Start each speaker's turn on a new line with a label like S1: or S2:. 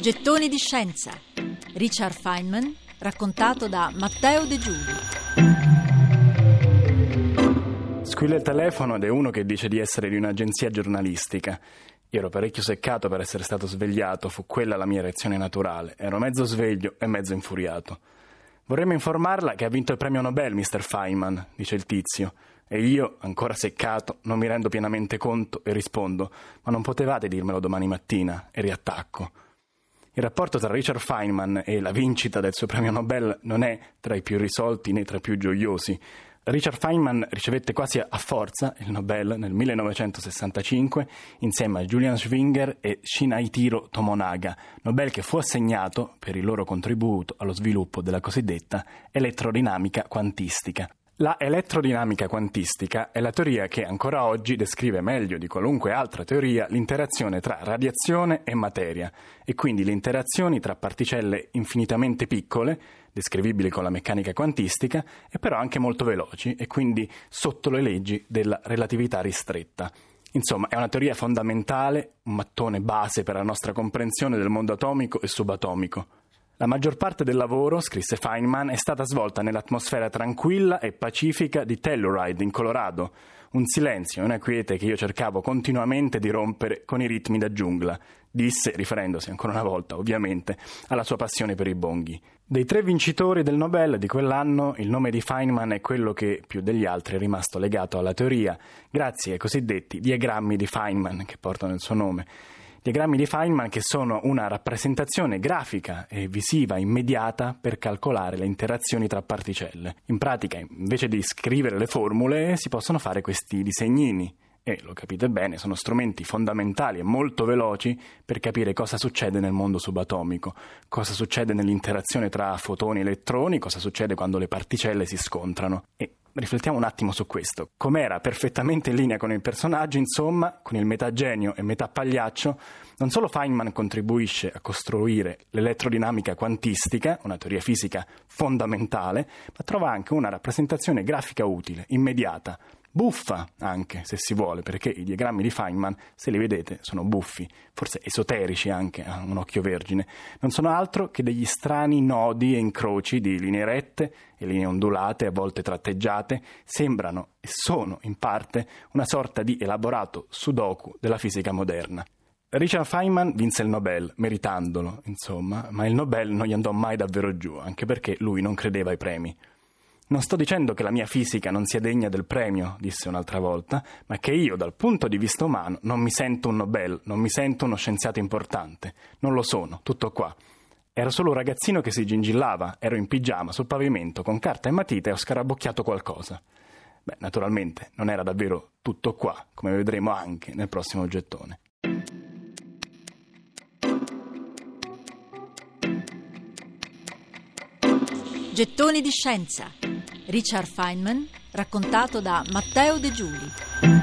S1: Gettoni di scienza. Richard Feynman, raccontato da Matteo De Giulio.
S2: Squilla il telefono ed è uno che dice di essere di un'agenzia giornalistica. Io ero parecchio seccato per essere stato svegliato, fu quella la mia reazione naturale. Ero mezzo sveglio e mezzo infuriato. Vorremmo informarla che ha vinto il premio Nobel, Mr. Feynman, dice il tizio. E io, ancora seccato, non mi rendo pienamente conto e rispondo: Ma non potevate dirmelo domani mattina? E riattacco. Il rapporto tra Richard Feynman e la vincita del suo premio Nobel non è tra i più risolti né tra i più gioiosi. Richard Feynman ricevette quasi a forza il Nobel nel 1965 insieme a Julian Schwinger e Shinichiro Tomonaga, Nobel che fu assegnato per il loro contributo allo sviluppo della cosiddetta elettrodinamica quantistica. La elettrodinamica quantistica è la teoria che ancora oggi descrive meglio di qualunque altra teoria l'interazione tra radiazione e materia e quindi le interazioni tra particelle infinitamente piccole, descrivibili con la meccanica quantistica, e però anche molto veloci e quindi sotto le leggi della relatività ristretta. Insomma, è una teoria fondamentale, un mattone base per la nostra comprensione del mondo atomico e subatomico. La maggior parte del lavoro, scrisse Feynman, è stata svolta nell'atmosfera tranquilla e pacifica di Telluride, in Colorado. Un silenzio e una quiete che io cercavo continuamente di rompere con i ritmi da giungla, disse, riferendosi ancora una volta, ovviamente, alla sua passione per i bonghi. Dei tre vincitori del Nobel di quell'anno, il nome di Feynman è quello che più degli altri è rimasto legato alla teoria, grazie ai cosiddetti diagrammi di Feynman che portano il suo nome diagrammi di Feynman che sono una rappresentazione grafica e visiva immediata per calcolare le interazioni tra particelle. In pratica, invece di scrivere le formule, si possono fare questi disegnini e, lo capite bene, sono strumenti fondamentali e molto veloci per capire cosa succede nel mondo subatomico, cosa succede nell'interazione tra fotoni e elettroni, cosa succede quando le particelle si scontrano. E Riflettiamo un attimo su questo. Com'era perfettamente in linea con il personaggio, insomma, con il metà genio e metà pagliaccio, non solo Feynman contribuisce a costruire l'elettrodinamica quantistica, una teoria fisica fondamentale, ma trova anche una rappresentazione grafica utile, immediata, buffa anche, se si vuole, perché i diagrammi di Feynman, se li vedete, sono buffi, forse esoterici anche a un occhio vergine. Non sono altro che degli strani nodi e incroci di linee rette e linee ondulate, a volte tratteggiate, sembrano e sono in parte una sorta di elaborato sudoku della fisica moderna. Richard Feynman vinse il Nobel, meritandolo, insomma, ma il Nobel non gli andò mai davvero giù, anche perché lui non credeva ai premi. Non sto dicendo che la mia fisica non sia degna del premio, disse un'altra volta, ma che io, dal punto di vista umano, non mi sento un Nobel, non mi sento uno scienziato importante. Non lo sono, tutto qua. Ero solo un ragazzino che si gingillava, ero in pigiama sul pavimento con carta e matita e ho scarabocchiato qualcosa. Beh, naturalmente non era davvero tutto qua, come vedremo anche nel prossimo gettone.
S1: Gettoni di scienza Richard Feynman, raccontato da Matteo De Giuli.